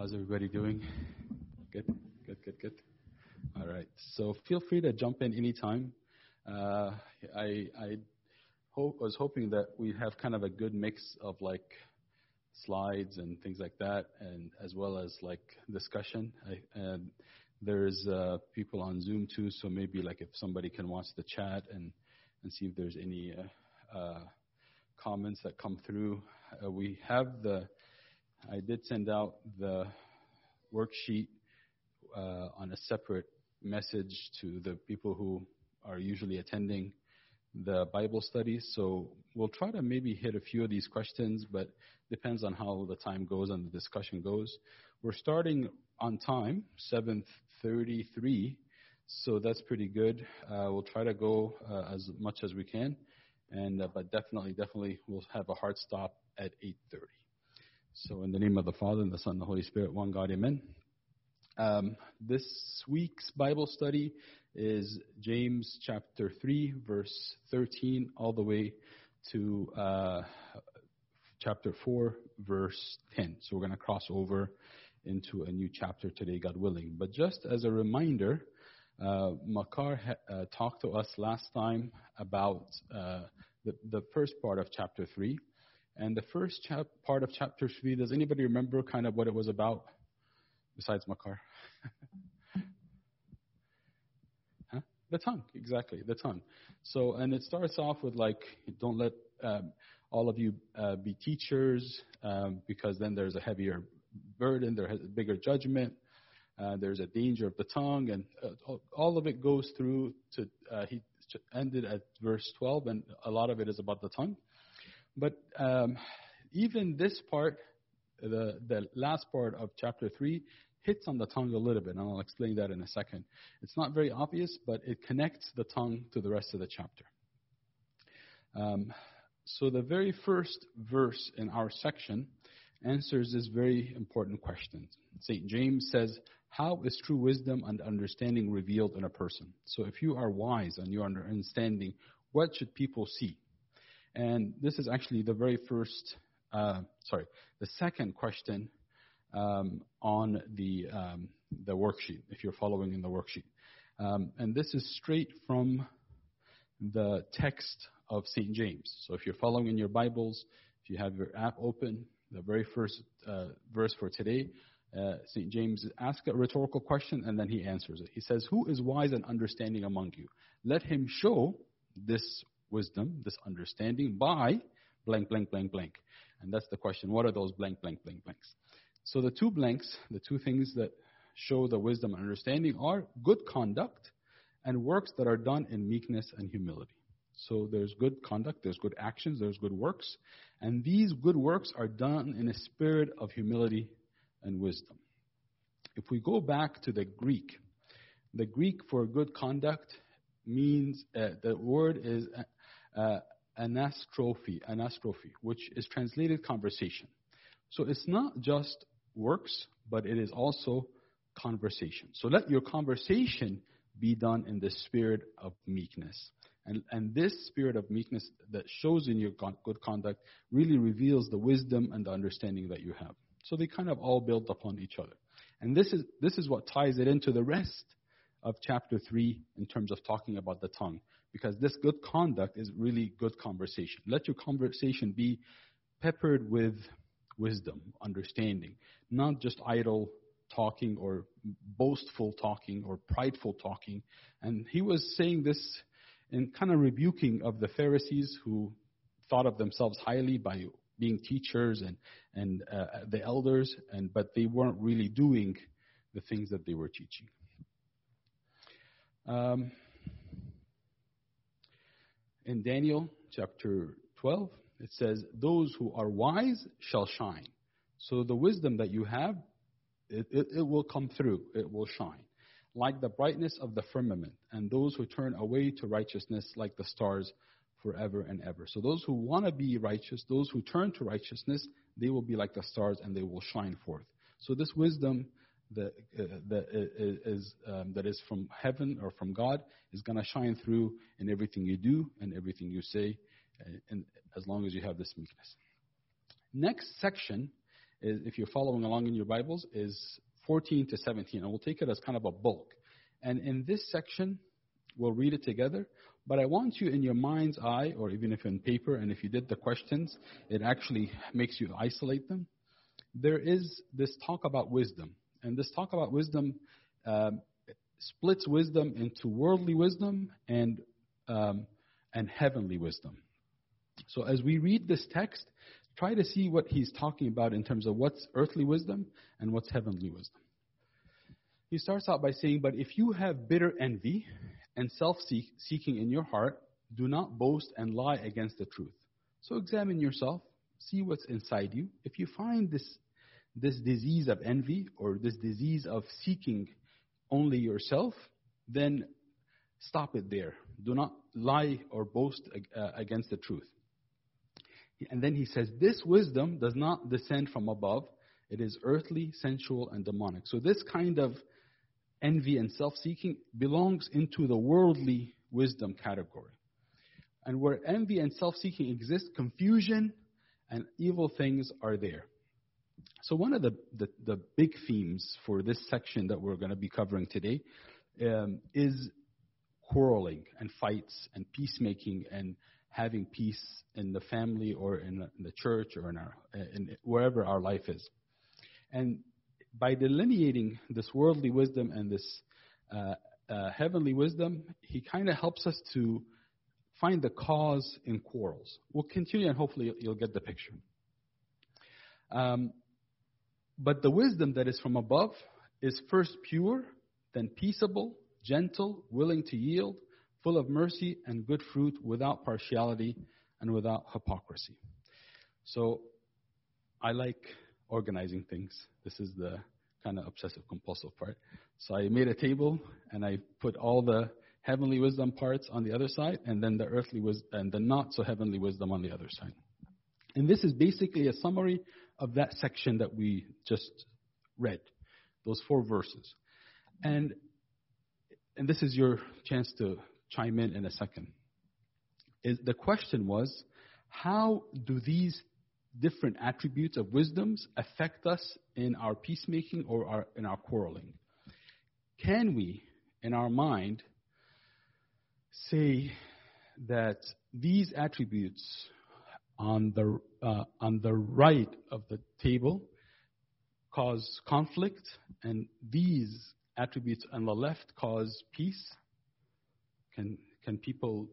How's everybody doing? Good, good, good, good. All right. So feel free to jump in anytime. Uh, I I was hoping that we have kind of a good mix of like slides and things like that, and as well as like discussion. I, and there's uh, people on Zoom too, so maybe like if somebody can watch the chat and and see if there's any uh, uh, comments that come through. Uh, we have the I did send out the worksheet uh, on a separate message to the people who are usually attending the Bible studies. So we'll try to maybe hit a few of these questions, but depends on how the time goes and the discussion goes. We're starting on time, 7:33, so that's pretty good. Uh, we'll try to go uh, as much as we can, and uh, but definitely, definitely, we'll have a hard stop at 8:30. So, in the name of the Father, and the Son, and the Holy Spirit, one God, amen. Um, this week's Bible study is James chapter 3, verse 13, all the way to uh, chapter 4, verse 10. So, we're going to cross over into a new chapter today, God willing. But just as a reminder, uh, Makar ha- uh, talked to us last time about uh, the, the first part of chapter 3 and the first chap- part of chapter 3, does anybody remember kind of what it was about besides Makar? The tongue, exactly, the tongue. So, and it starts off with like, don't let um, all of you uh, be teachers um, because then there's a heavier burden, there's a bigger judgment. Uh, there's a danger of the tongue, and uh, all of it goes through to uh, he ended at verse 12, and a lot of it is about the tongue. But um, even this part, the, the last part of chapter 3, hits on the tongue a little bit, and I'll explain that in a second. It's not very obvious, but it connects the tongue to the rest of the chapter. Um, so the very first verse in our section answers this very important question. St. James says, How is true wisdom and understanding revealed in a person? So if you are wise and you are understanding, what should people see? And this is actually the very first, uh, sorry, the second question um, on the, um, the worksheet, if you're following in the worksheet. Um, and this is straight from the text of St. James. So if you're following in your Bibles, if you have your app open, the very first uh, verse for today, uh, St. James asks a rhetorical question and then he answers it. He says, Who is wise and understanding among you? Let him show this wisdom, this understanding by blank, blank, blank, blank. And that's the question. What are those blank, blank, blank, blanks? So the two blanks, the two things that show the wisdom and understanding are good conduct and works that are done in meekness and humility. So there's good conduct, there's good actions, there's good works, and these good works are done in a spirit of humility and wisdom. If we go back to the Greek, the Greek for good conduct means uh, the word is uh, anastrophe, anastrophe, which is translated conversation. So it's not just works, but it is also conversation. So let your conversation be done in the spirit of meekness. And, and this spirit of meekness that shows in your good conduct really reveals the wisdom and the understanding that you have. So they kind of all build upon each other. And this is, this is what ties it into the rest of chapter 3 in terms of talking about the tongue because this good conduct is really good conversation. Let your conversation be peppered with wisdom, understanding, not just idle talking or boastful talking or prideful talking. And he was saying this in kind of rebuking of the Pharisees who thought of themselves highly by being teachers and and uh, the elders, and but they weren't really doing the things that they were teaching. Um, in Daniel chapter 12, it says, Those who are wise shall shine. So the wisdom that you have, it, it, it, will come through, it will shine. Like the brightness of the firmament, and those who turn away to righteousness like the stars forever and ever. So those who want to be righteous, those who turn to righteousness, they will be like the stars and they will shine forth. So this wisdom that, uh, that is um, that is from heaven or from God is going to shine through in everything you do and everything you say, uh, and as long as you have this meekness. Next section is, if you're following along in your Bibles, is 14 to 17. And we'll take it as kind of a bulk. And in this section, we'll read it together. But I want you in your mind's eye, or even if in paper, and if you did the questions, it actually makes you isolate them. There is this talk about wisdom. And this talk about wisdom um, splits wisdom into worldly wisdom and, um, and heavenly wisdom. So as we read this text, try to see what he's talking about in terms of what's earthly wisdom and what's heavenly wisdom. He starts out by saying, But if you have bitter envy and self seeking in your heart, do not boast and lie against the truth. So examine yourself, see what's inside you. If you find this, this disease of envy or this disease of seeking only yourself, then stop it there. Do not lie or boast uh, against the truth. And then he says, This wisdom does not descend from above. It is earthly, sensual, and demonic. So this kind of envy and self-seeking belongs into the worldly wisdom category. And where envy and self-seeking exist, confusion and evil things are there. So one of the, the, the big themes for this section that we're going to be covering today um, is quarreling and fights and peacemaking and having peace in the family or in the church or in, our, in wherever our life is. And by delineating this worldly wisdom and this uh, uh, heavenly wisdom, he kind of helps us to find the cause in quarrels. We'll continue and hopefully you'll get the picture. Um, but the wisdom that is from above is first pure, then peaceable, gentle, willing to yield, full of mercy and good fruit, without partiality and without hypocrisy. So I like organizing things. This is the kind of obsessive compulsive part. So I made a table and I put all the heavenly wisdom parts on the other side and then the earthly wisdom and the not so heavenly wisdom on the other side. And this is basically a summary of that section that we just read, those four verses. And and this is your chance to chime in in a second. Is the question was, how do these different attributes of wisdoms affect us in our peacemaking or our, in our quarreling? Can we, in our mind, say that these attributes on the uh, on the right of the table cause conflict, and these attributes on the left cause peace? Can can people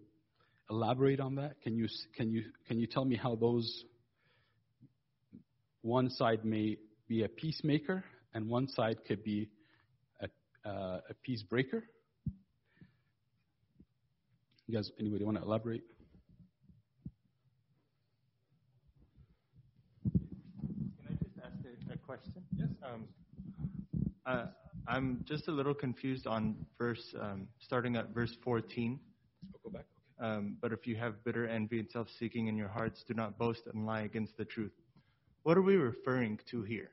elaborate on that? Can you can you can you tell me how those one side may be a peacemaker and one side could be a, uh, a peace breaker? You guys, anybody want to elaborate? Can I just ask a, a question? Yes. Um, uh, I'm just a little confused on verse, um, starting at verse 14. I'll go back. Okay. Um, but if you have bitter envy and self-seeking in your hearts, do not boast and lie against the truth what are we referring to here?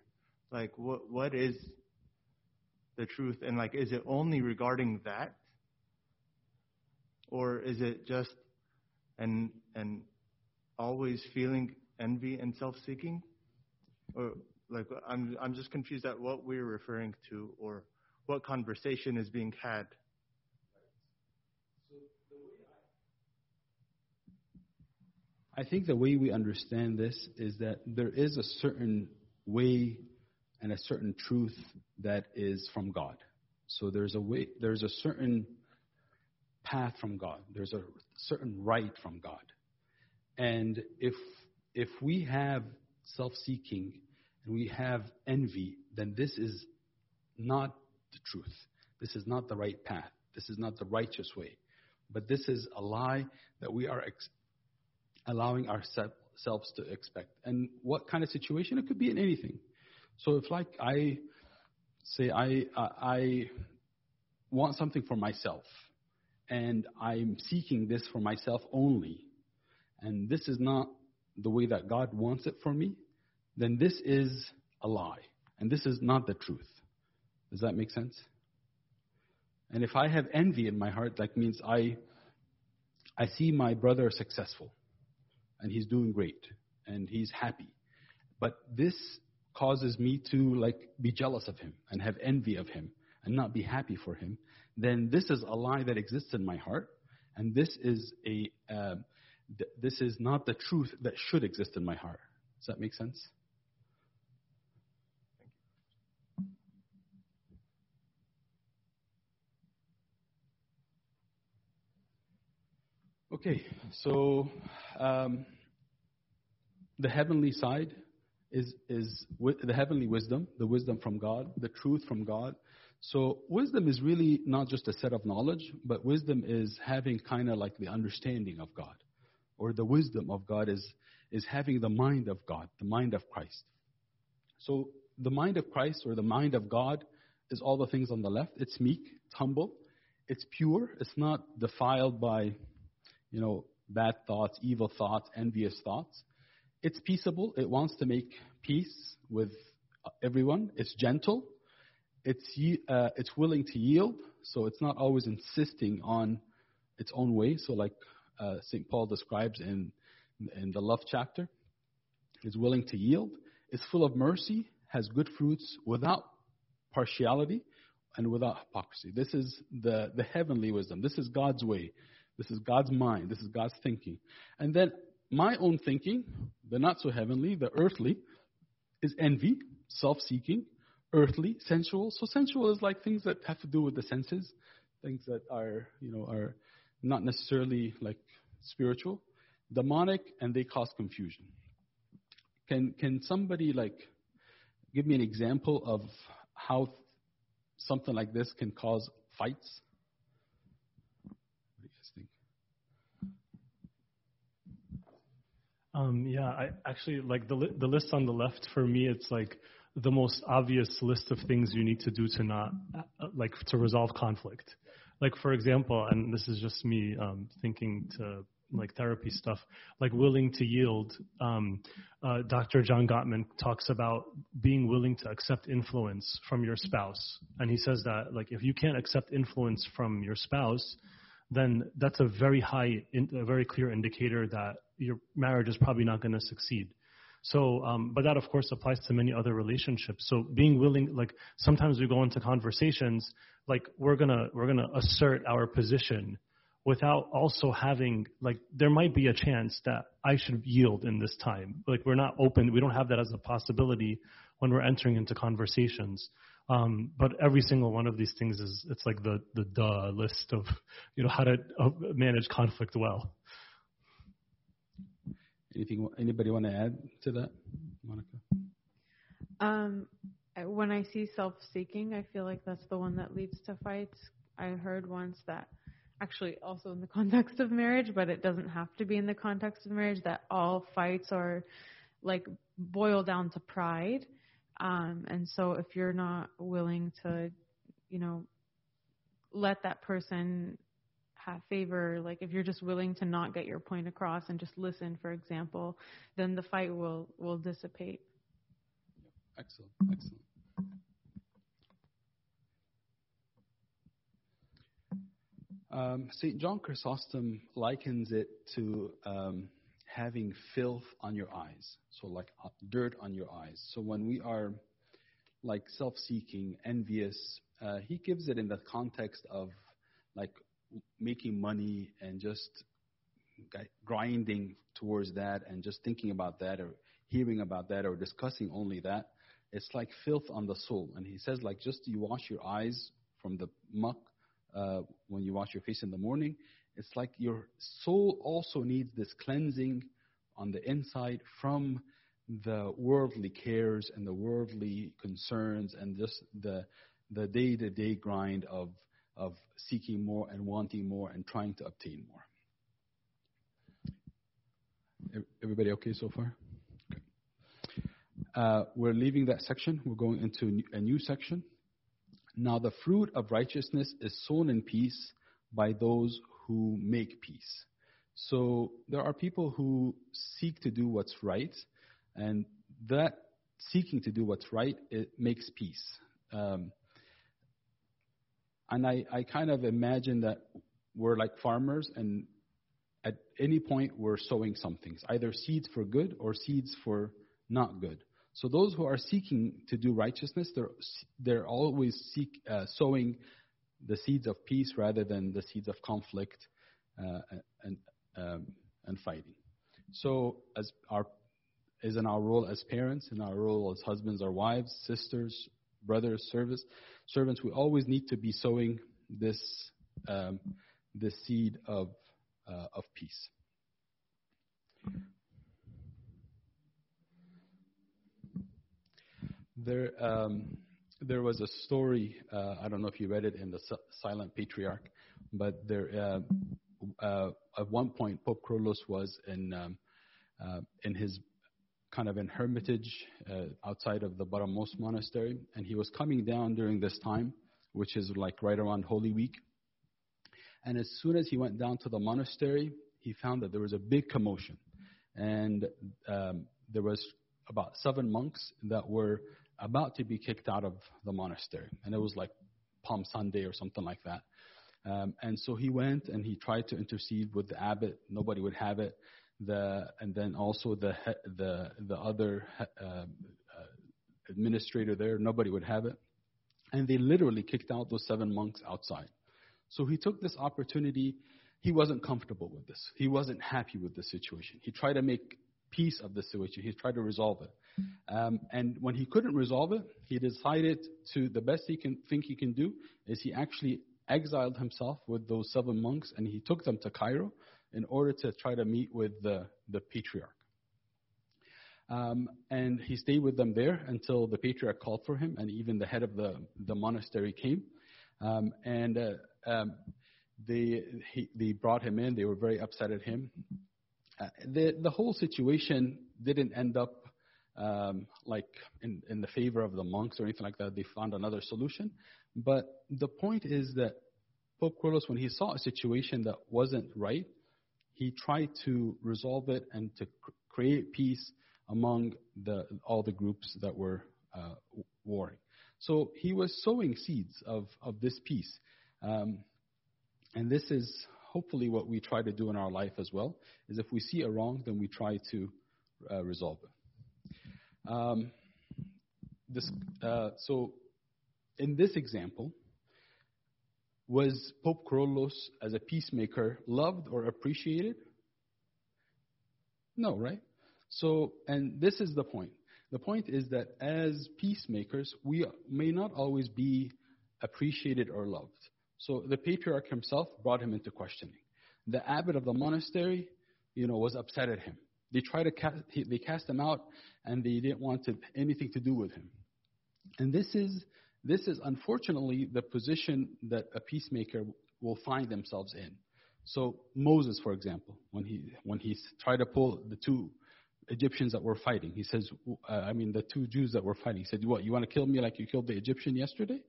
Like, what what is the truth? And like, is it only regarding that, or is it just and and always feeling envy and self-seeking, or like I'm I'm just confused at what we're referring to, or what conversation is being had. I think the way we understand this is that there is a certain way and a certain truth that is from God. So there's a way, there's a certain path from God. There's a certain right from God. And if if we have self-seeking and we have envy, then this is not the truth. This is not the right path. This is not the righteous way. But this is a lie that we are ex- allowing ourselves to expect. And what kind of situation? It could be in anything. So if like I say I I want something for myself and I'm seeking this for myself only and this is not the way that God wants it for me, then this is a lie and this is not the truth. Does that make sense? And if I have envy in my heart, that means I I see my brother successful and he's doing great and he's happy. But this causes me to like be jealous of him and have envy of him and not be happy for him, then this is a lie that exists in my heart, and this is a uh, th- this is not the truth that should exist in my heart. Does that make sense? Okay, so um, the heavenly side is is the heavenly wisdom, the wisdom from God, the truth from God. So wisdom is really not just a set of knowledge, but wisdom is having kind of like the understanding of God, or the wisdom of God is is having the mind of God, the mind of Christ. So the mind of Christ or the mind of God is all the things on the left. It's meek, it's humble, it's pure, it's not defiled by you know, bad thoughts, evil thoughts, envious thoughts. It's peaceable. It wants to make peace with everyone. It's gentle. It's uh, it's willing to yield. So it's not always insisting on its own way. So like uh, St. Paul describes in in the love chapter, is willing to yield. Is full of mercy. Has good fruits without partiality and without hypocrisy. This is the the heavenly wisdom. This is God's way. This is God's mind. This is God's thinking. And then my own thinking, the not so heavenly, the earthly, is envy, self seeking, earthly, sensual. So sensual is like things that have to do with the senses, things that are, you know, are not necessarily like spiritual, demonic, and they cause confusion. Can can somebody like give me an example of how something like this can cause fights? Um, yeah, I actually like the li- the list on the left for me. It's like the most obvious list of things you need to do to not uh, like to resolve conflict. Like for example, and this is just me um, thinking to like therapy stuff, like willing to yield. Um, uh, Dr. John Gottman talks about being willing to accept influence from your spouse, and he says that like if you can't accept influence from your spouse, then that's a very high, a very clear indicator that your marriage is probably not going to succeed. So, um, but that of course applies to many other relationships. So being willing, like sometimes we go into conversations, like we're gonna we're gonna assert our position without also having like there might be a chance that I should yield in this time. Like we're not open, we don't have that as a possibility when we're entering into conversations. Um, but every single one of these things is it's like the the duh list of you know how to uh, manage conflict well. Anything? Anybody want to add to that, Monica? Um, when I see self-seeking, I feel like that's the one that leads to fights. I heard once that, actually, also in the context of marriage, but it doesn't have to be in the context of marriage. That all fights are like boil down to pride. Um, and so if you're not willing to, you know, let that person have favor, like if you're just willing to not get your point across and just listen, for example, then the fight will will dissipate. Excellent, excellent. Um, St. John Chrysostom likens it to um, having filth on your eyes, so like uh, dirt on your eyes. So when we are like self-seeking, envious, uh, he gives it in the context of like making money and just grinding towards that and just thinking about that or hearing about that or discussing only that. It's like filth on the soul. And he says, like, just you wash your eyes from the muck uh, when you wash your face in the morning. It's like your soul also needs this cleansing on the inside from the worldly cares and the worldly concerns and just the the day-to-day grind of of seeking more and wanting more and trying to obtain more. Everybody okay so far? Okay. Uh, we're leaving that section. We're going into a new section. Now, the fruit of righteousness is sown in peace by those who make peace. So, there are people who seek to do what's right, and that seeking to do what's right it makes peace. Um, and I, I kind of imagine that we're like farmers, and at any point we're sowing some things, either seeds for good or seeds for not good. So those who are seeking to do righteousness, they're they're always seek uh, sowing the seeds of peace rather than the seeds of conflict uh, and um, and fighting. So as our is in our role as parents, in our role as husbands or wives, sisters, brothers, service, servants, we always need to be sowing this um, this seed of uh, of peace. There, um, there was a story. Uh, I don't know if you read it in the Silent Patriarch, but there, uh, uh, at one point, Pope Kyrillos was in um, uh, in his kind of in hermitage uh, outside of the Baramos monastery, and he was coming down during this time, which is like right around Holy Week. And as soon as he went down to the monastery, he found that there was a big commotion, and um, there was about seven monks that were about to be kicked out of the monastery, and it was like Palm Sunday or something like that. Um, and so he went and he tried to intercede with the abbot. Nobody would have it. The and then also the the the other uh, uh, administrator there. Nobody would have it, and they literally kicked out those seven monks outside. So he took this opportunity. He wasn't comfortable with this. He wasn't happy with the situation. He tried to make peace of the situation. He tried to resolve it. Um, and when he couldn't resolve it, he decided to the best he can think he can do is he actually exiled himself with those seven monks and he took them to Cairo in order to try to meet with the, the patriarch. Um, and he stayed with them there until the patriarch called for him, and even the head of the, the monastery came. Um, and uh, um, they, he, they brought him in. They were very upset at him. Uh, the, the whole situation didn't end up um, like in, in the favor of the monks or anything like that. They found another solution. But the point is that Pope Kyrillos, when he saw a situation that wasn't right, he tried to resolve it and to cr- create peace among the, all the groups that were uh, warring. So he was sowing seeds of, of this peace. Um, and this is hopefully what we try to do in our life as well, is if we see a wrong, then we try to uh, resolve it. Um, this, uh, so in this example, was Pope Kyrillos as a peacemaker loved or appreciated? No, right? So, and this is the point. The point is that as peacemakers, we may not always be appreciated or loved. So the patriarch himself brought him into questioning. The abbot of the monastery, you know, was upset at him. They tried to cast, they cast him out, and they didn't want anything to do with him. And this is this is unfortunately the position that a peacemaker will find themselves in. So Moses, for example, when he when he tried to pull the two Egyptians that were fighting, he says, uh, I mean the two Jews that were fighting, he said, "What you want to kill me like you killed the Egyptian yesterday?"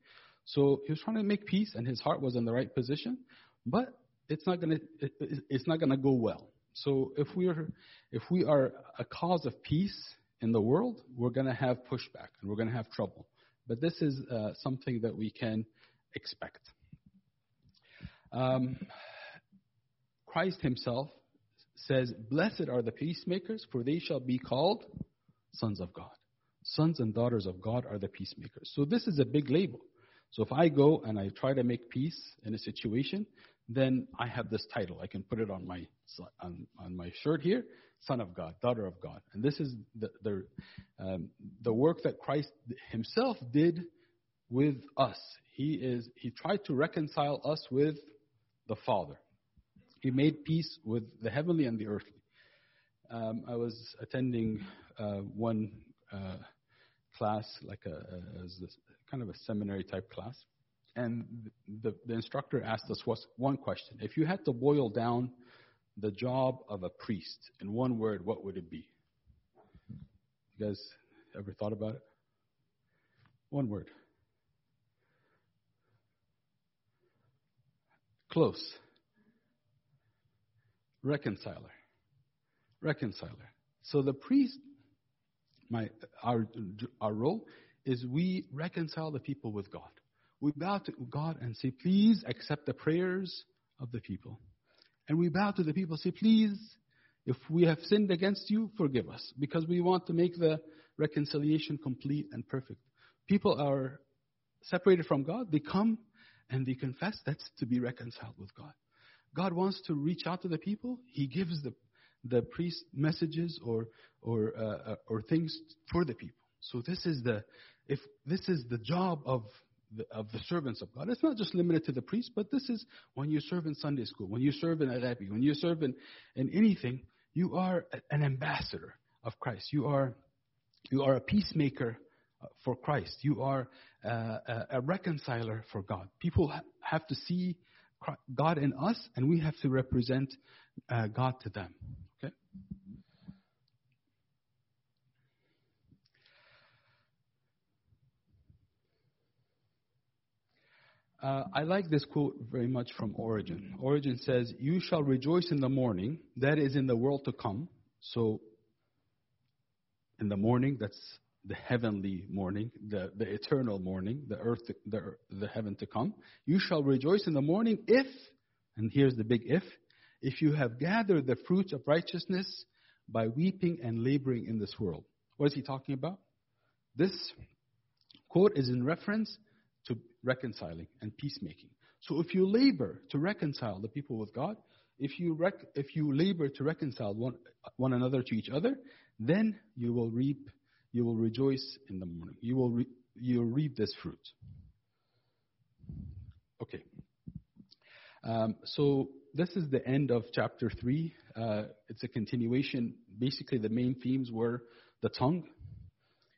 So he was trying to make peace, and his heart was in the right position, but it's not gonna it, it's not gonna go well. So if we are if we are a cause of peace in the world, we're gonna have pushback and we're gonna have trouble. But this is uh, something that we can expect. Um, Christ himself says, Blessed are the peacemakers, for they shall be called sons of God. Sons and daughters of God are the peacemakers. So this is a big label. So if I go and I try to make peace in a situation, then I have this title. I can put it on my on, on my shirt here son of God, daughter of God. And this is the, the, um, the work that Christ himself did with us. He, is, he tried to reconcile us with the Father. He made peace with the heavenly and the earthly. Um, I was attending uh, one uh, class, like a, a, a, kind of a seminary type class, and the, the instructor asked us one question: If you had to boil down the job of a priest, in one word, what would it be? You guys ever thought about it? One word. Close. Reconciler. Reconciler. So the priest, my our our role is we reconcile the people with God. We bow to God and say, please accept the prayers of the people. And we bow to the people, say, please, if we have sinned against you, forgive us. Because we want to make the, reconciliation complete and perfect. People are separated from God, they come and they confess that's to be reconciled with God. God wants to reach out to the people. He gives the the priest messages or or uh, uh, or things for the people. So this is the if this is the job of the, of the servants of God. It's not just limited to the priest, but this is when you serve in Sunday school, when you serve in Arabic, when you serve in, in anything, you are an ambassador of Christ. You are you are a peacemaker uh, for Christ. You are uh, a, a reconciler for God. People ha- have to see God in us, and we have to represent uh, God to them. Okay. Uh, I like this quote very much from Origen. Origen says, You shall rejoice in the morning, that is in the world to come. So, in the morning, that's the heavenly morning, the, the eternal morning, the earth, the, the heaven to come. You shall rejoice in the morning if, and here's the big if, if you have gathered the fruits of righteousness by weeping and laboring in this world. What is he talking about? This quote is in reference reconciling and peacemaking. So if you labor to reconcile the people with God, if you, rec- if you labor to reconcile one, one another to each other, then you will reap you will rejoice in the morning. You will re- you will reap this fruit. Okay. Um, so this is the end of chapter three. Uh, it's a continuation. Basically, the main themes were the tongue,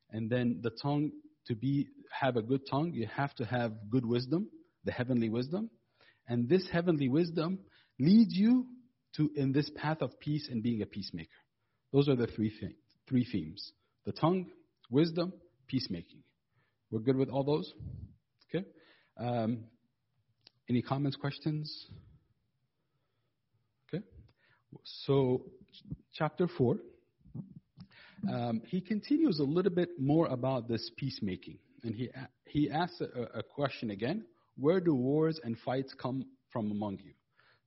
and then the tongue to be have a good tongue, you have to have good wisdom, the heavenly wisdom, and this heavenly wisdom leads you to in this path of peace and being a peacemaker. Those are the three things, three themes the tongue, wisdom, peacemaking. We're good with all those? Okay? Um, any comments, questions? Okay? So, chapter 4, um, he continues a little bit more about this peacemaking. And he, he asks a, a question again Where do wars and fights come from among you?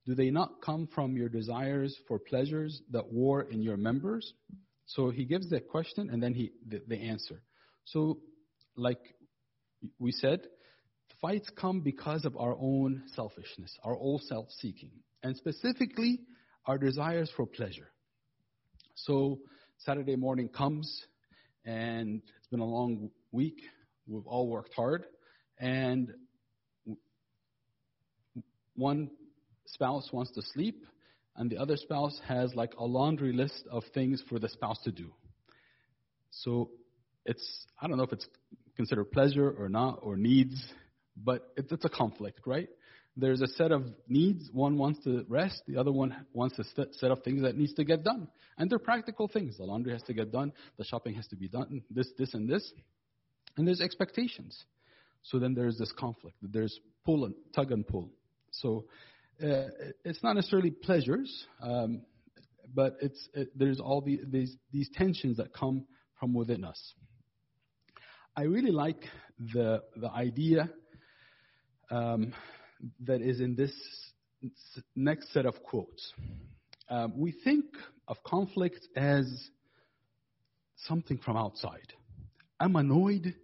Do they not come from your desires for pleasures that war in your members? So he gives the question and then he the, the answer. So, like we said, fights come because of our own selfishness, our own self-seeking, and specifically our desires for pleasure. So Saturday morning comes, and it's been a long week. We've all worked hard, and one spouse wants to sleep, and the other spouse has like a laundry list of things for the spouse to do. So it's, I don't know if it's considered pleasure or not, or needs, but it's, it's a conflict, right? There's a set of needs. One wants to rest, the other one wants a set of things that needs to get done. And they're practical things. The laundry has to get done, the shopping has to be done, this, this, and this. And there's expectations. So then there's this conflict. There's pull and tug and pull. So uh, it's not necessarily pleasures, um, but it's it, there's all the, these these tensions that come from within us. I really like the the idea um, that is in this next set of quotes. Um, we think of conflict as something from outside. I'm annoyed,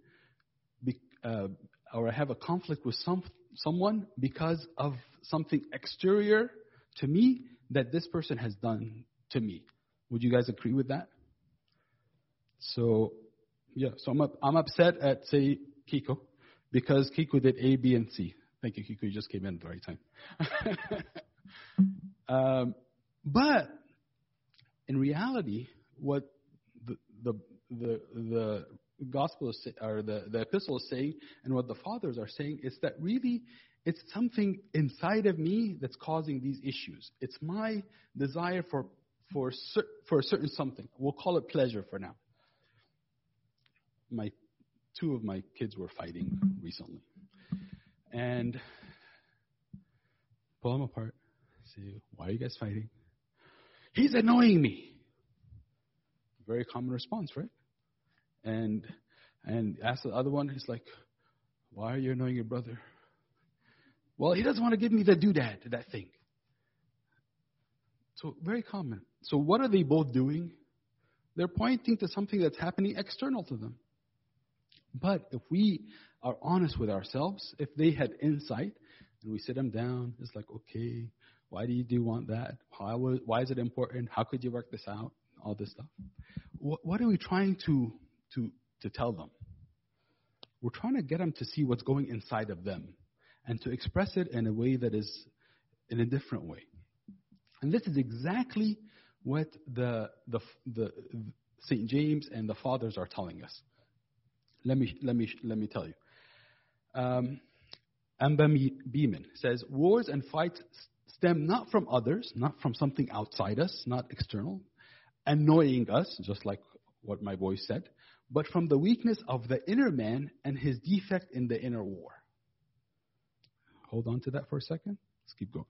be, uh, or I have a conflict with some someone because of something exterior to me that this person has done to me. Would you guys agree with that? So, yeah, so I'm, I'm upset at, say, Kiko, because Kiko did A, B, and C. Thank you, Kiko. You just came in at the right time. um, but in reality, what the, the, the, the gospel is, or the, the epistle is saying, and what the fathers are saying, is that really it's something inside of me that's causing these issues. It's my desire for, for, for a certain something. We'll call it pleasure for now. My, two of my kids were fighting recently. And pull them apart. See, why are you guys fighting? He's annoying me. Very common response, right? And and ask the other one, he's like, Why are you annoying your brother? Well, he doesn't want to give me the doodad, that thing. So very common. So what are they both doing? They're pointing to something that's happening external to them. But if we are honest with ourselves, if they had insight, and we sit them down, it's like, okay, why do you do want that? Why, why is it important? How could you work this out? All this stuff. What, what are we trying to, to, to tell them? We're trying to get them to see what's going inside of them and to express it in a way that is in a different way. And this is exactly what the, the, the St. James and the fathers are telling us. Let me, let me, let me tell you. Um, Beeman says, Wars and fights stem not from others, not from something outside us, not external, annoying us, just like what my voice said, but from the weakness of the inner man and his defect in the inner war. Hold on to that for a second. Let's keep going.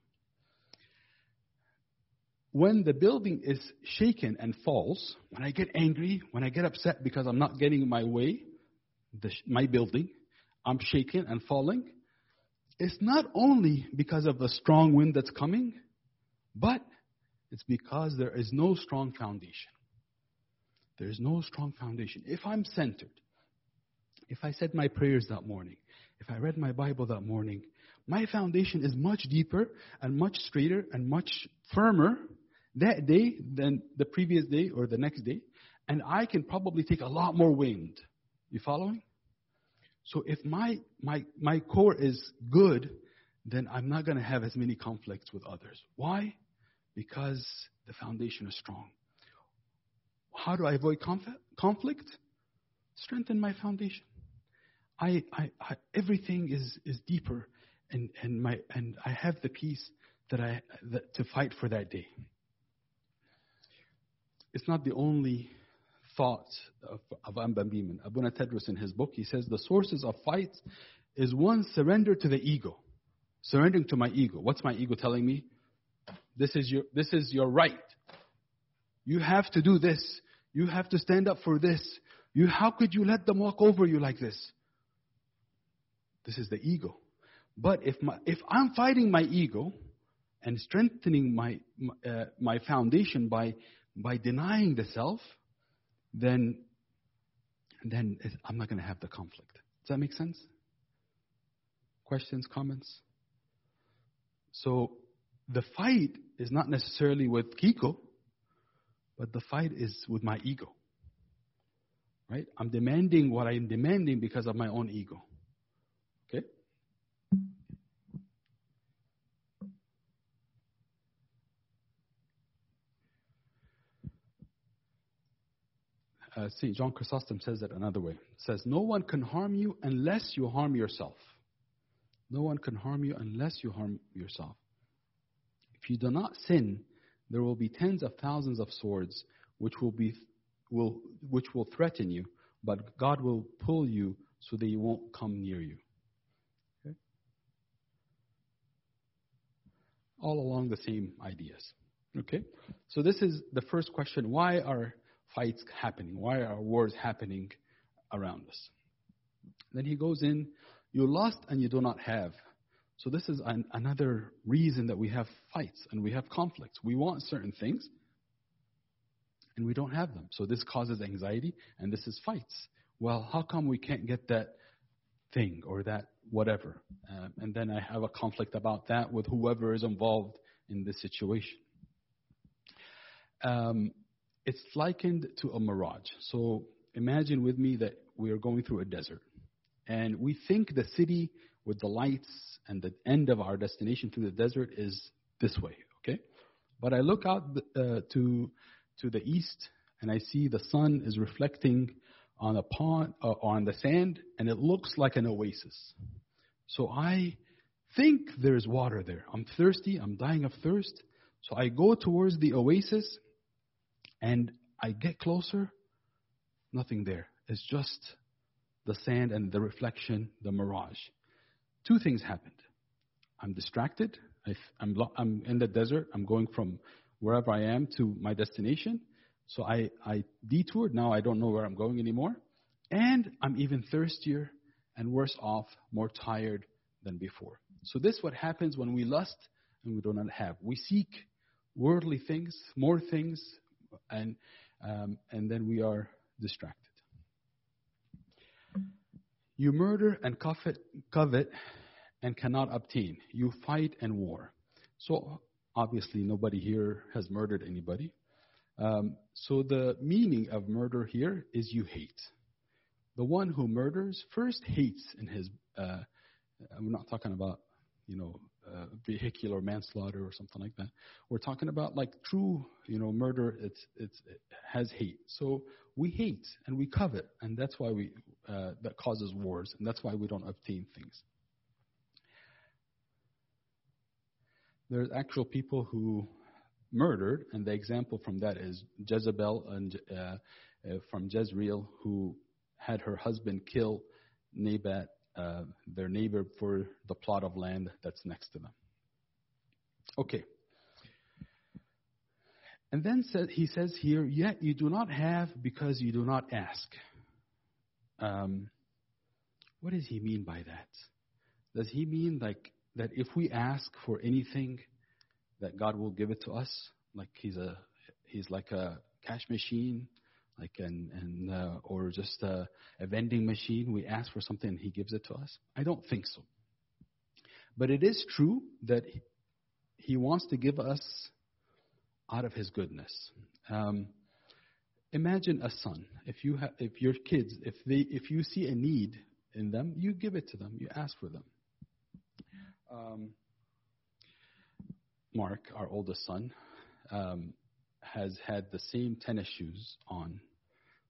When the building is shaken and falls, when I get angry, when I get upset because I'm not getting my way, the, my building, I'm shaken and falling, it's not only because of the strong wind that's coming, but it's because there is no strong foundation. There is no strong foundation. If I'm centered, if I said my prayers that morning, if I read my Bible that morning, my foundation is much deeper and much straighter and much firmer that day than the previous day or the next day, and I can probably take a lot more wind. You following? So if my my my core is good, then I'm not going to have as many conflicts with others. Why? Because the foundation is strong. How do I avoid conflict? Strengthen my foundation. I, I, I everything is is deeper, and and my and I have the peace that I that, to fight for that day. It's not the only thought of, of Amba Beeman. Abuna Tedros in his book, he says the sources of fights is one surrender to the ego. Surrendering to my ego. What's my ego telling me? This is your this is your right. You have to do this. You have to stand up for this. You how could you let them walk over you like this? This is the ego. But if my, if I'm fighting my ego and strengthening my uh, my foundation by by denying the self, then then I'm not going to have the conflict. Does that make sense? Questions, comments? So the fight is not necessarily with Kiko, but the fight is with my ego. Right? I'm demanding what I'm demanding because of my own ego. Uh, St. John Chrysostom says it another way. It says, No one can harm you unless you harm yourself. No one can harm you unless you harm yourself. If you do not sin, there will be tens of thousands of swords which will, be, will, which will threaten you, but God will pull you so that they won't come near you. Okay? All along the same ideas. Okay? So this is the first question. Why are fights happening? Why are wars happening around us? Then he goes in, you lost and you do not have. So this is an, another reason that we have fights and we have conflicts. We want certain things and we don't have them. So this causes anxiety and this is fights. Well, how come we can't get that thing or that whatever? Um, and then I have a conflict about that with whoever is involved in this situation. Um, it's likened to a mirage. So imagine with me that we are going through a desert. And we think the city with the lights and the end of our destination through the desert is this way, okay? But I look out uh, to, to the east and I see the sun is reflecting on a pond, uh, on the sand, and it looks like an oasis. So I think there's water there. I'm thirsty, I'm dying of thirst. So I go towards the oasis and I get closer, nothing there. It's just the sand and the reflection, the mirage. Two things happened. I'm distracted. I'm, I'm in the desert. I'm going from wherever I am to my destination. So I, I detoured. Now I don't know where I'm going anymore. And I'm even thirstier and worse off, more tired than before. So this is what happens when we lust and we do not have. We seek worldly things, more things, and um, and then we are distracted. You murder and covet, covet and cannot obtain. You fight and war. So obviously, nobody here has murdered anybody. Um, so the meaning of murder here is you hate. The one who murders first hates in his. Uh, I'm not talking about, you know, uh, vehicular manslaughter or something like that. We're talking about like true, you know, murder. It's it's it has hate. So we hate and we covet, and that's why we uh, that causes wars, and that's why we don't obtain things. There's actual people who murdered, and the example from that is Jezebel and uh, uh, from Jezreel, who had her husband kill Naboth, uh, their neighbor, for the plot of land that's next to them. Okay. And then he says here, yet you do not have because you do not ask. Um, what does he mean by that? Does he mean like that if we ask for anything, that God will give it to us? Like he's a he's like a cash machine, like an, and uh, or just a, a vending machine. We ask for something and He gives it to us. I don't think so. But it is true that He wants to give us out of His goodness. Um, imagine a son. If you have, if your kids, if they, if you see a need in them, you give it to them. You ask for them. Um, Mark, our oldest son, um, has had the same tennis shoes on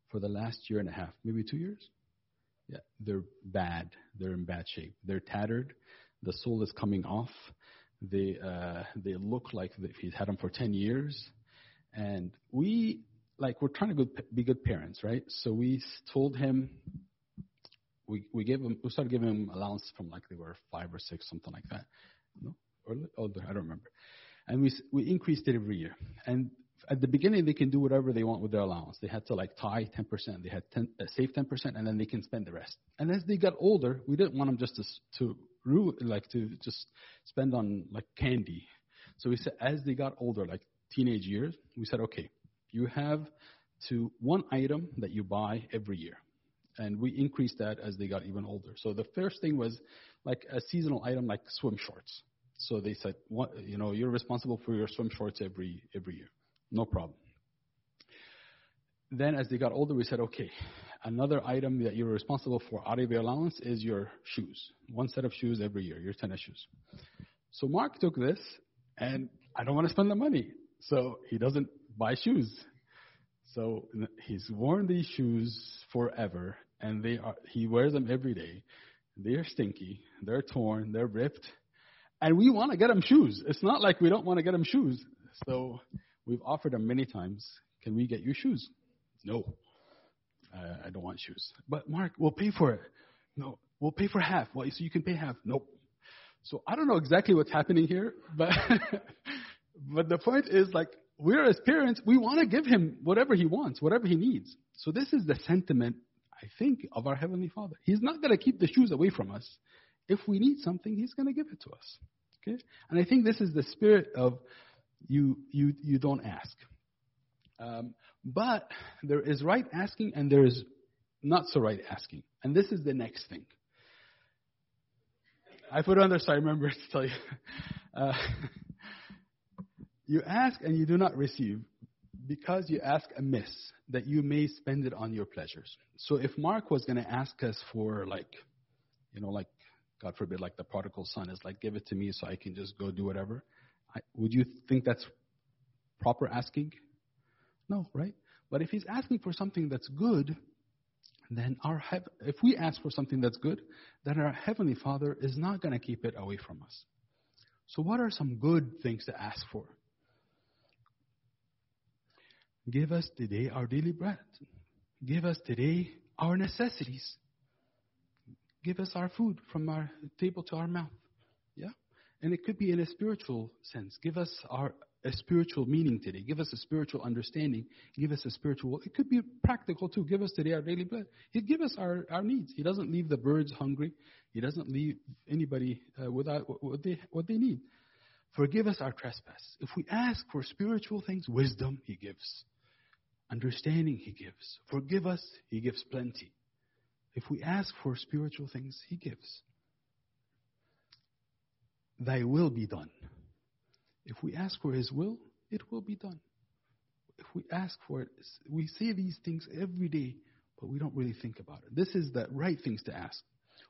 for the last year and a half, maybe two years. Yeah, they're bad. They're in bad shape. They're tattered. The sole is coming off. They uh, they look like he's had them for ten years, and we like we're trying to be good parents, right? So we told him. We we gave him we started giving him allowance from like they were five or six, something like that. No, or older, I don't remember. And we we increased it every year. And at the beginning, they can do whatever they want with their allowance. They had to like tie 10%. They had 10, uh, save 10%, and then they can spend the rest. And as they got older, we didn't want them just to to like to just spend on like candy. So we said, as they got older, like teenage years, we said, okay, you have to one item that you buy every year. And we increased that as they got even older. So the first thing was like a seasonal item like swim shorts. So they said, what, you know, you're responsible for your swim shorts every every year. No problem. Then, as they got older, we said, okay, another item that you're responsible for out of your allowance is your shoes. One set of shoes every year, your tennis shoes. So Mark took this, and I don't want to spend the money. So he doesn't buy shoes. So he's worn these shoes forever, and they are, he wears them every day. They're stinky, they're torn, they're ripped, and we want to get him shoes. It's not like we don't want to get him shoes. So We've offered them many times. Can we get you shoes? No. Uh, I don't want shoes. But Mark, we'll pay for it. No. We'll pay for half. Well, so you can pay half. Nope. So I don't know exactly what's happening here, but but the point is like we're as parents, we want to give him whatever he wants, whatever he needs. So this is the sentiment I think of our heavenly Father. He's not going to keep the shoes away from us. If we need something, he's going to give it to us. Okay? And I think this is the spirit of you, you, you don't ask. Um, but there is right asking and there is not so right asking. And this is the next thing. I put it on there so I remember to tell you. Uh, you ask and you do not receive because you ask amiss that you may spend it on your pleasures. So if Mark was going to ask us for like, you know, like God forbid, like the prodigal son is like, give it to me so I can just go do whatever. I, would you think that's proper asking? No, right? But if he's asking for something that's good, then our if we ask for something that's good, then our heavenly Father is not going to keep it away from us. So, what are some good things to ask for? Give us today our daily bread. Give us today our necessities. Give us our food from our table to our mouth. And it could be in a spiritual sense. Give us our a spiritual meaning today. Give us a spiritual understanding. Give us a spiritual. It could be practical too. Give us today our daily bread. He'd give us our, our needs. He doesn't leave the birds hungry. He doesn't leave anybody uh, without what they what they need. Forgive us our trespass. If we ask for spiritual things, wisdom He gives. Understanding, He gives. Forgive us, He gives plenty. If we ask for spiritual things, He gives. Thy will be done. If we ask for His will, it will be done. If we ask for it, we say these things every day, but we don't really think about it. This is the right things to ask.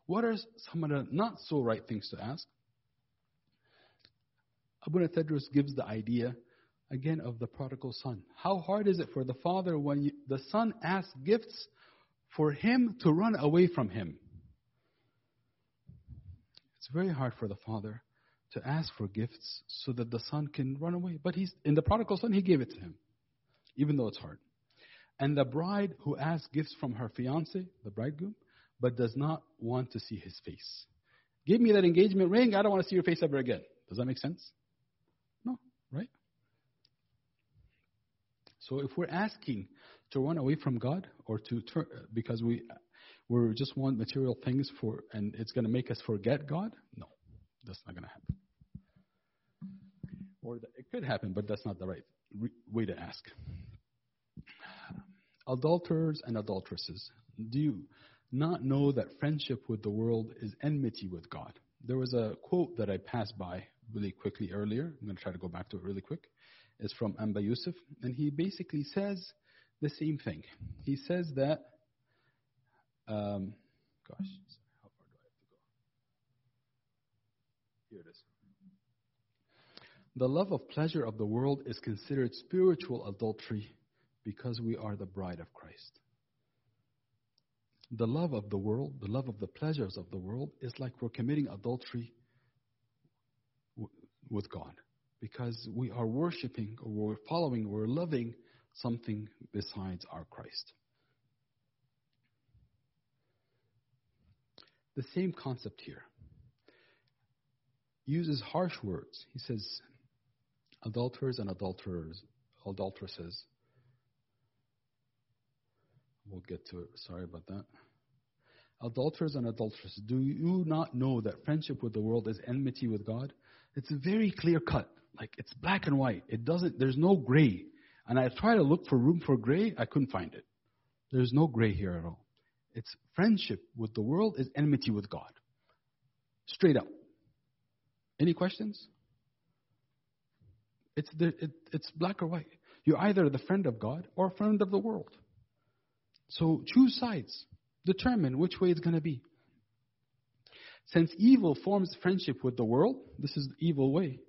What are some of the not so right things to ask? Abu Tedros gives the idea again of the prodigal son. How hard is it for the father when you, the son asks gifts for him to run away from him? It's very hard for the father to ask for gifts so that the son can run away. But he's in the prodigal son, he gave it to him, even though it's hard. And the bride who asks gifts from her fiance, the bridegroom, but does not want to see his face. Give me that engagement ring. I don't want to see your face ever again. Does that make sense? No, right? So if we're asking to run away from God or to turn because we we just want material things for and it's going to make us forget God, no, that's not going to happen. Or it could happen, but that's not the right re- way to ask. Adulterers and adulteresses, do you not know that friendship with the world is enmity with God? There was a quote that I passed by really quickly earlier. I'm going to try to go back to it really quick. It's from Amba Yusuf, and he basically says the same thing. He says that, um, gosh, how far do I have to go? Here it is. The love of pleasure of the world is considered spiritual adultery because we are the bride of Christ. The love of the world, the love of the pleasures of the world, is like we're committing adultery w- with God because we are worshiping or we're following or we're loving something besides our Christ. The same concept here. Uses harsh words. He says, adulterers and adulterers, adulteresses. We'll get to it. Sorry about that. Adulterers and adulteresses, do you not know that friendship with the world is enmity with God? It's very clear cut. Like it's black and white. It doesn't, there's no gray. And I tried to look for room for gray. I couldn't find it. There's no gray here at all. It's friendship with the world is enmity with God. Straight up. Any questions? It's, the, it, it's black or white. You're either the friend of God or a friend of the world. So choose sides. Determine which way it's going to be. Since evil forms friendship with the world, this is the evil way.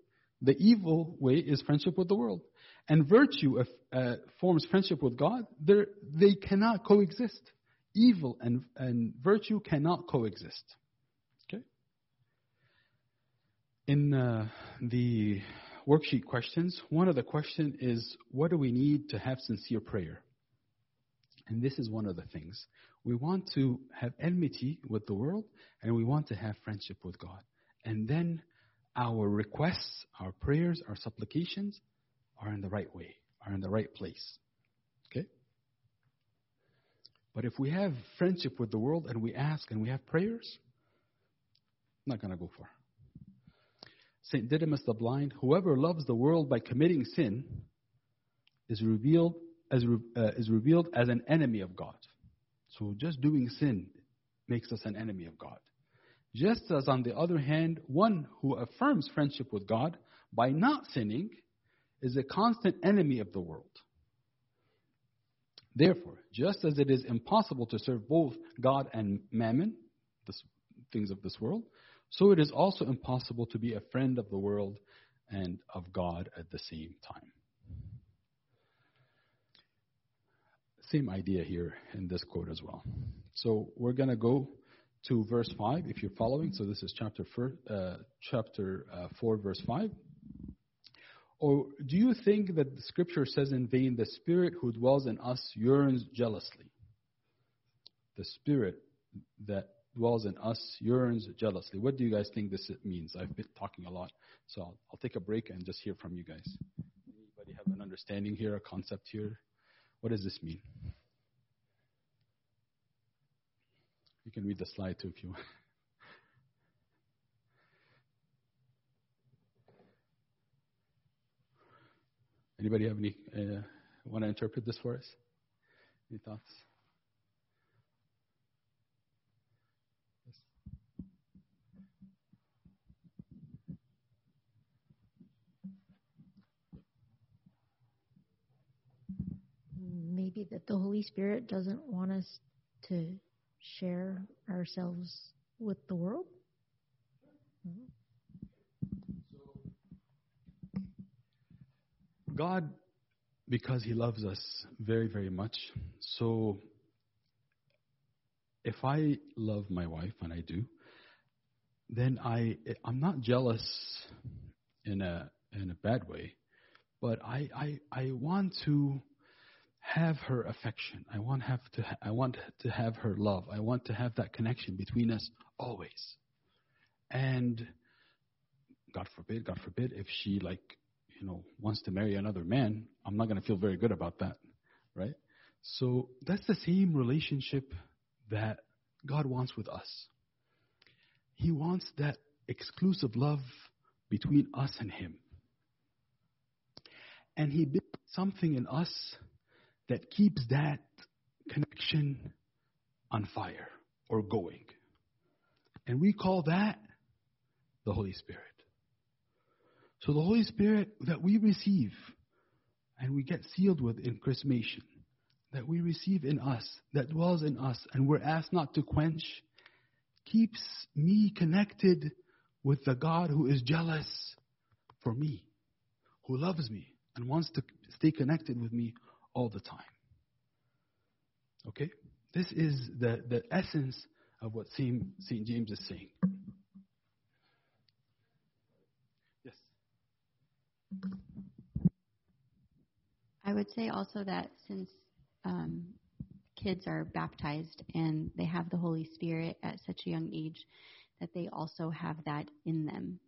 The evil way is friendship with the world. And virtue uh, forms friendship with God. They're, they cannot coexist. Evil and, and virtue cannot coexist. Okay? In uh, the worksheet questions, one of the questions is what do we need to have sincere prayer? And this is one of the things. We want to have enmity with the world and we want to have friendship with God. And then our requests, our prayers, our supplications are in the right way, are in the right place. Okay? But if we have friendship with the world and we ask and we have prayers, not going to go far. St. Didymus the Blind, whoever loves the world by committing sin is revealed as, uh, is revealed as an enemy of God. So just doing sin makes us an enemy of God. Just as, on the other hand, one who affirms friendship with God by not sinning is a constant enemy of the world. Therefore, just as it is impossible to serve both God and mammon, the things of this world, so it is also impossible to be a friend of the world and of God at the same time. Same idea here in this quote as well. So we're going to go to verse 5 if you're following. So this is chapter, four, uh, chapter uh, 4, verse 5. Or do you think that the scripture says in vain, the spirit who dwells in us yearns jealously? The spirit that dwells in us yearns jealously. What do you guys think this means? I've been talking a lot, so I'll, I'll take a break and just hear from you guys. Anybody have an understanding here, a concept here? What does this mean? You can read the slide too if you want. Anybody have any uh, want to interpret this for us? Any thoughts? That the Holy Spirit doesn't want us to share ourselves with the world. God, because He loves us very, very much, so if I love my wife, and I do, then I I'm not jealous in a in a bad way, but I I, I want to have her affection. I want have to ha- I want to have her love. I want to have that connection between us always. And God forbid, God forbid, if she like you know wants to marry another man, I'm not going to feel very good about that, right? So that's the same relationship that God wants with us. He wants that exclusive love between us and Him. And He built something in us that keeps that connection on fire or going. And we call that the Holy Spirit. So the Holy Spirit that we receive and we get sealed with in chrismation, that we receive in us, that dwells in us, and we're asked not to quench, keeps me connected with the God who is jealous for me, who loves me, and wants to stay connected with me all the time. Okay? This is the, the essence of what St. James is saying. Yes. I would say also that since um, kids are baptized and they have the Holy Spirit at such a young age, that they also have that in them,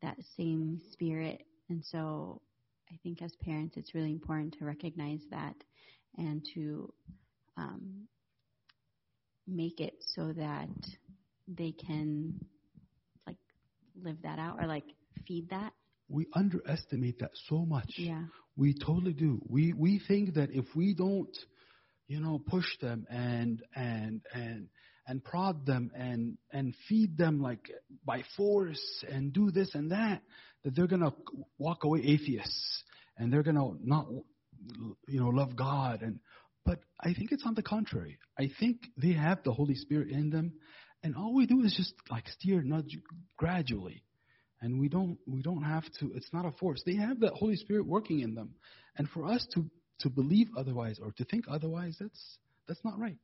that same spirit. And so I think as parents, it's really important to recognize that and to um, make it so that they can like live that out or like feed that. We underestimate that so much. Yeah. We totally do. We we think that if we don't, you know, push them and and and and prod them and and feed them like by force and do this and that, that they're gonna walk away atheists and they're gonna not, you know, love God. And. But I think it's on the contrary. I think they have the Holy Spirit in them, and all we do is just like steer, nudge gradually. And we don't we don't have to it's not a force. They have the holy spirit working in them. And for us to to believe otherwise or to think otherwise that's that's not right.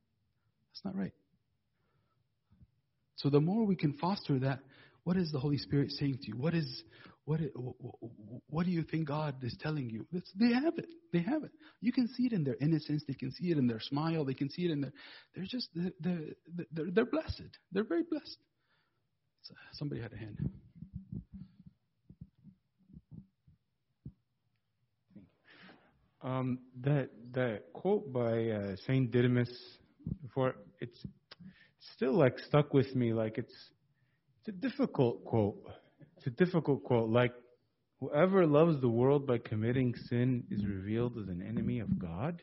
That's not right so the more we can foster that what is the holy spirit saying to you? What is what what do you think god is telling you? It's, they have it. They have it. You can see it in their innocence. They can see it in their smile. They can see it in their they're just they're they're, they're blessed. They're very blessed. Somebody had a hand. Um, that that quote by uh, Saint Didymus before it's still like stuck with me. Like it's it's a difficult quote. It's a difficult quote. Like whoever loves the world by committing sin is revealed as an enemy of God.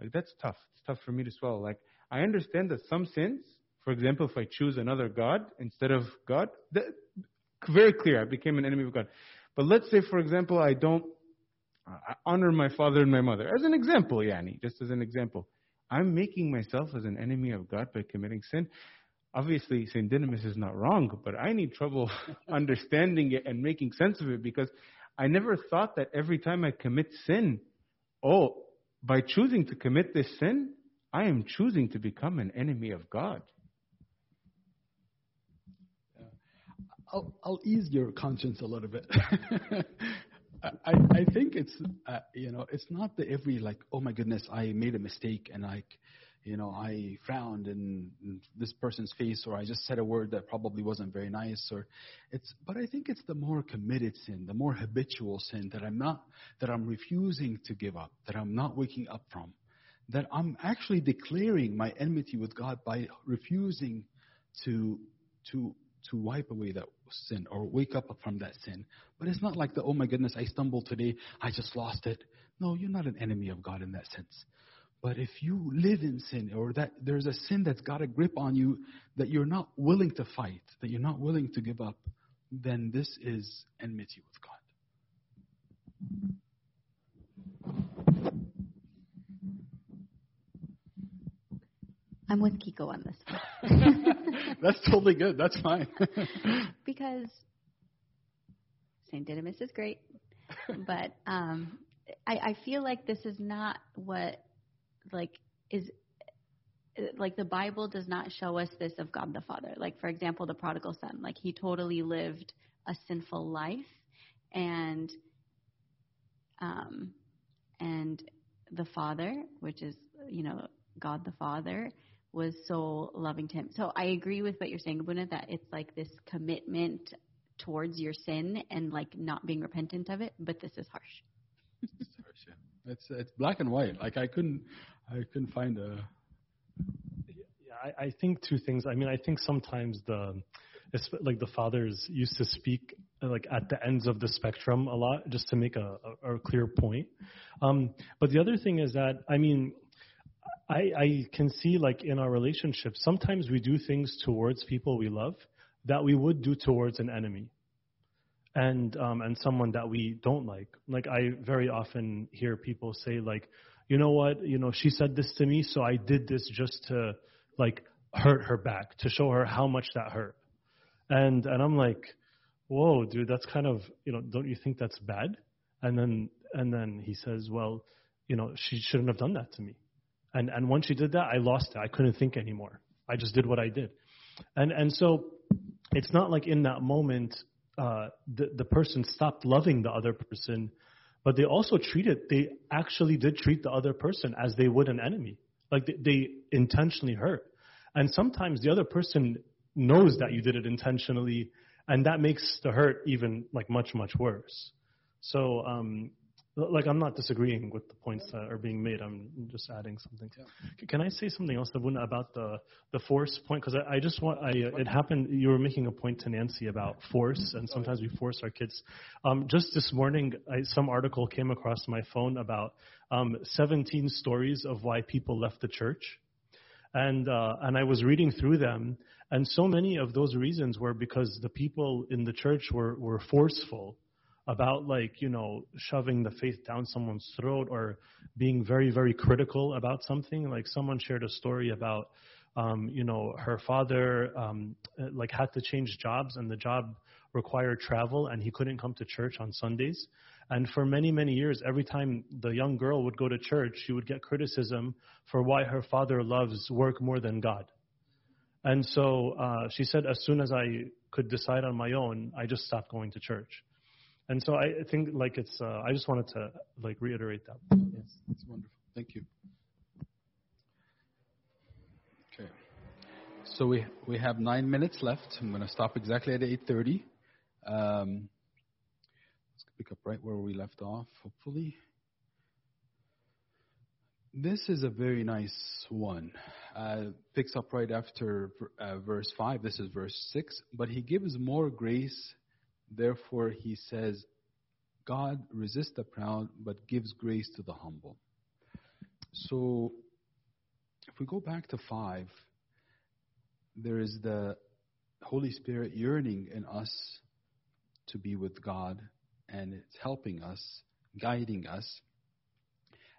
Like that's tough. It's tough for me to swallow. Like I understand that some sins, for example, if I choose another God instead of God, that, very clear. I became an enemy of God. But let's say, for example, I don't I honor my father and my mother. As an example, Yani, just as an example. I'm making myself as an enemy of God by committing sin. Obviously, St. Didymus is not wrong, but I need trouble understanding it and making sense of it because I never thought that every time I commit sin, oh, by choosing to commit this sin, I am choosing to become an enemy of God. I'll, I'll ease your conscience a little bit. I, I think it's uh, you know it's not the every like oh my goodness I made a mistake and like you know I frowned in, in this person's face or I just said a word that probably wasn't very nice or it's but I think it's the more committed sin the more habitual sin that I'm not that I'm refusing to give up that I'm not waking up from that I'm actually declaring my enmity with God by refusing to to to wipe away that sin or wake up from that sin. But it's not like the, oh my goodness, I stumbled today, I just lost it. No, you're not an enemy of God in that sense. But if you live in sin or that there's a sin that's got a grip on you that you're not willing to fight, that you're not willing to give up, then this is enmity with God. I'm with Kiko on this one. That's totally good. That's fine. because St. Didymus is great, but um, I, I feel like this is not what like is like the Bible does not show us this of God the Father. Like for example, the prodigal son, like he totally lived a sinful life, and um, and the Father, which is you know God the Father, was so loving to him. So I agree with what you're saying, Abuna, that it's like this commitment towards your sin and like not being repentant of it, but this is harsh. it's harsh, yeah. It's it's black and white. Like I couldn't I couldn't find a yeah, I, I think two things. I mean, I think sometimes the it's like the fathers used to speak like at the ends of the spectrum a lot just to make a, a, a clear point. Um, but the other thing is that I mean I, I can see like in our relationships, sometimes we do things towards people we love that we would do towards an enemy and um, and someone that we don't like. Like I very often hear people say like, you know what, you know, she said this to me, so I did this just to like hurt her back, to show her how much that hurt. And and I'm like, whoa, dude, that's kind of you know, don't you think that's bad? And then and then he says, well, you know, she shouldn't have done that to me. And and once she did that, I lost it. I couldn't think anymore. I just did what I did. And and so it's not like in that moment uh, the the person stopped loving the other person, but they also treated they actually did treat the other person as they would an enemy. Like they, they intentionally hurt. And sometimes the other person knows that you did it intentionally, and that makes the hurt even like much much worse. So um, like I'm not disagreeing with the points that are being made. I'm just adding something. Yeah. Can I say something else, Abuna, about the the force point? Because I, I, just want. I it happened. You were making a point to Nancy about force, and sometimes we force our kids. Um, just this morning, I, some article came across my phone about um, 17 stories of why people left the church, and uh, and I was reading through them, and so many of those reasons were because the people in the church were were forceful about like you know shoving the faith down someone's throat or being very very critical about something. Like someone shared a story about um, you know her father um, like had to change jobs and the job required travel and he couldn't come to church on sundays. And for many many years every time the young girl would go to church she would get criticism for why her father loves work more than god. And so uh, she said as soon as i could decide on my own i just stopped going to church and so I think like it's, uh, I just wanted to like reiterate that. Yes, that's wonderful. Thank you. Okay. So we, we have nine minutes left. I'm going to stop exactly at 8.30. Um, let's pick up right where we left off, hopefully. This is a very nice one. Uh, picks up right after uh, verse 5. This is verse 6. But he gives more grace Therefore, he says, God resists the proud, but gives grace to the humble. So, if we go back to five, there is the Holy Spirit yearning in us to be with God, and it's helping us, guiding us.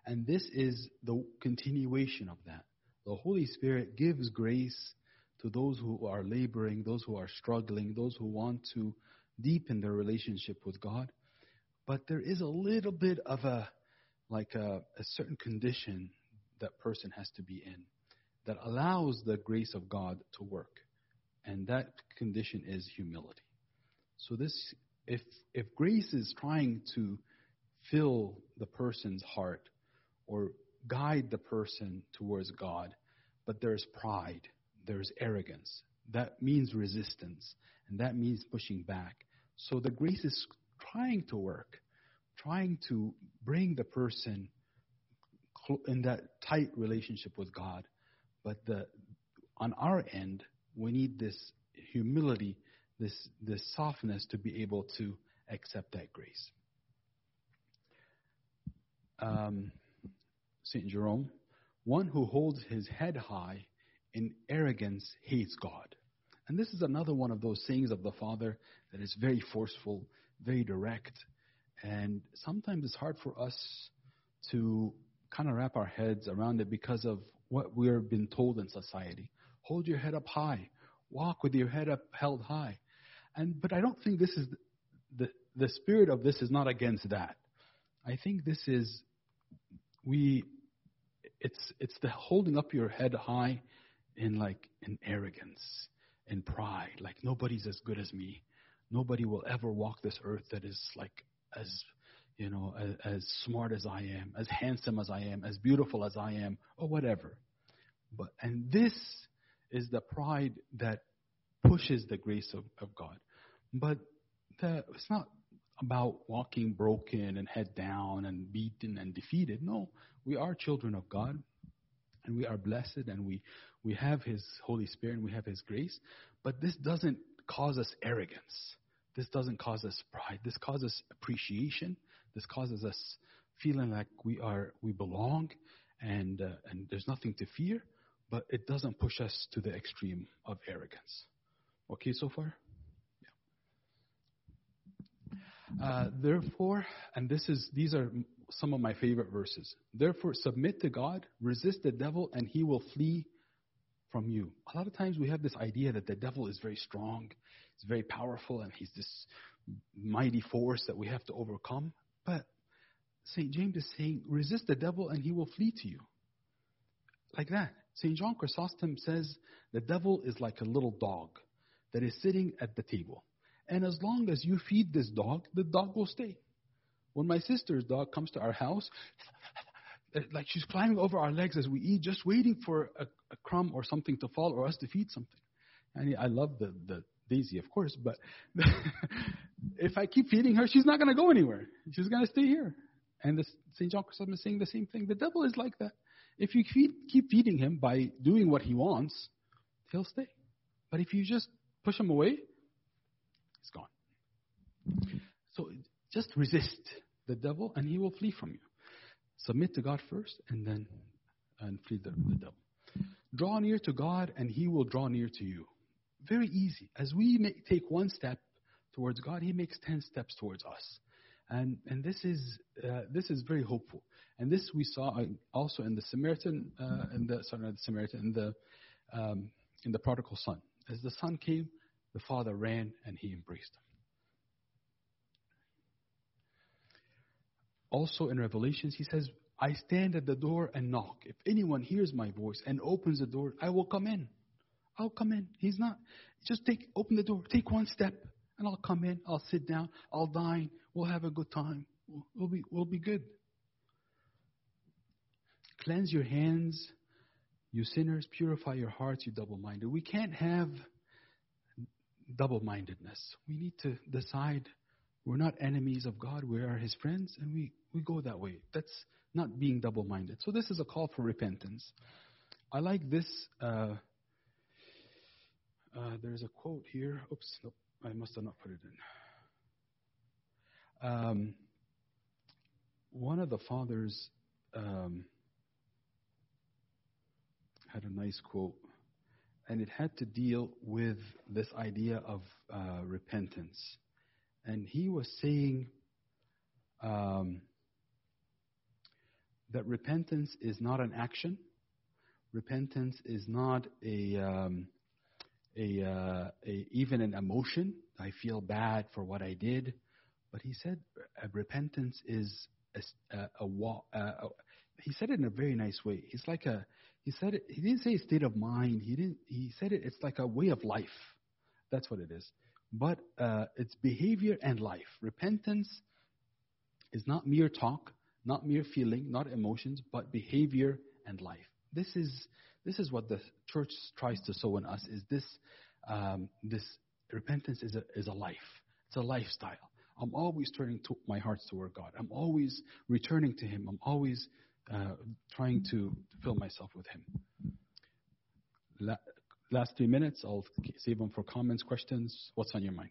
And this is the continuation of that. The Holy Spirit gives grace to those who are laboring, those who are struggling, those who want to deepen their relationship with God. But there is a little bit of a, like a, a certain condition that person has to be in that allows the grace of God to work. And that condition is humility. So this, if, if grace is trying to fill the person's heart or guide the person towards God, but there's pride, there's arrogance, that means resistance, and that means pushing back. So the grace is trying to work, trying to bring the person in that tight relationship with God. But the, on our end, we need this humility this this softness to be able to accept that grace. Um, Saint Jerome, one who holds his head high in arrogance hates God. And this is another one of those sayings of the Father that is very forceful, very direct, and sometimes it's hard for us to kind of wrap our heads around it because of what we're been told in society. Hold your head up high. Walk with your head up held high. And but I don't think this is the the spirit of this is not against that. I think this is we it's it's the holding up your head high in like in arrogance, in pride, like nobody's as good as me. Nobody will ever walk this earth that is like as you know as, as smart as I am, as handsome as I am, as beautiful as I am, or whatever. But and this is the pride that pushes the grace of, of God. But the, it's not about walking broken and head down and beaten and defeated. No, we are children of God and we are blessed and we, we have His Holy Spirit and we have His grace. But this doesn't cause us arrogance. This doesn't cause us pride. This causes appreciation. This causes us feeling like we are we belong and uh, and there's nothing to fear. But it doesn't push us to the extreme of arrogance. Okay, so far. Uh, therefore, and this is these are some of my favorite verses. Therefore, submit to God, resist the devil, and he will flee from you. A lot of times we have this idea that the devil is very strong, he's very powerful, and he's this mighty force that we have to overcome. But St. James is saying, resist the devil and he will flee to you. Like that. St. John Chrysostom says the devil is like a little dog that is sitting at the table. And as long as you feed this dog, the dog will stay. When my sister's dog comes to our house, Uh, like she's climbing over our legs as we eat, just waiting for a, a crumb or something to fall or us to feed something. And I love the, the Daisy, of course, but if I keep feeding her, she's not going to go anywhere. She's going to stay here. And the, St. John Chrysostom is saying the same thing. The devil is like that. If you feed, keep feeding him by doing what he wants, he'll stay. But if you just push him away, he's gone. So just resist the devil, and he will flee from you. Submit to God first, and then and flee the, the devil. Draw near to God, and he will draw near to you. Very easy. As we make, take one step towards God, He makes ten steps towards us, and and this is uh, this is very hopeful. And this we saw also in the Samaritan, uh, in the sorry, not the Samaritan, in the um, in the prodigal son. As the son came, the father ran and he embraced him. Also in Revelations, he says, I stand at the door and knock. If anyone hears my voice and opens the door, I will come in. I'll come in. He's not. Just take, open the door, take one step, and I'll come in. I'll sit down. I'll dine. We'll have a good time. We'll be, we'll be good. Cleanse your hands, you sinners. Purify your hearts, you double minded. We can't have double mindedness. We need to decide we're not enemies of God, we are His friends, and we, we go that way. That's not being double minded. So, this is a call for repentance. I like this. Uh, uh, there's a quote here. Oops, nope, I must have not put it in. Um, one of the fathers um, had a nice quote, and it had to deal with this idea of uh, repentance. And he was saying um, that repentance is not an action, repentance is not a. Um, a, uh, a, even an emotion. I feel bad for what I did, but he said uh, repentance is a, a, a, a, He said it in a very nice way. He's like a. He said it. He didn't say state of mind. He didn't. He said it. It's like a way of life. That's what it is. But uh, it's behavior and life. Repentance is not mere talk, not mere feeling, not emotions, but behavior and life. This is this is what the church tries to sow in us: is this um, this repentance is a is a life. It's a lifestyle. I'm always turning to my heart toward God. I'm always returning to Him. I'm always uh, trying to fill myself with Him. La- last three minutes, I'll save them for comments, questions. What's on your mind?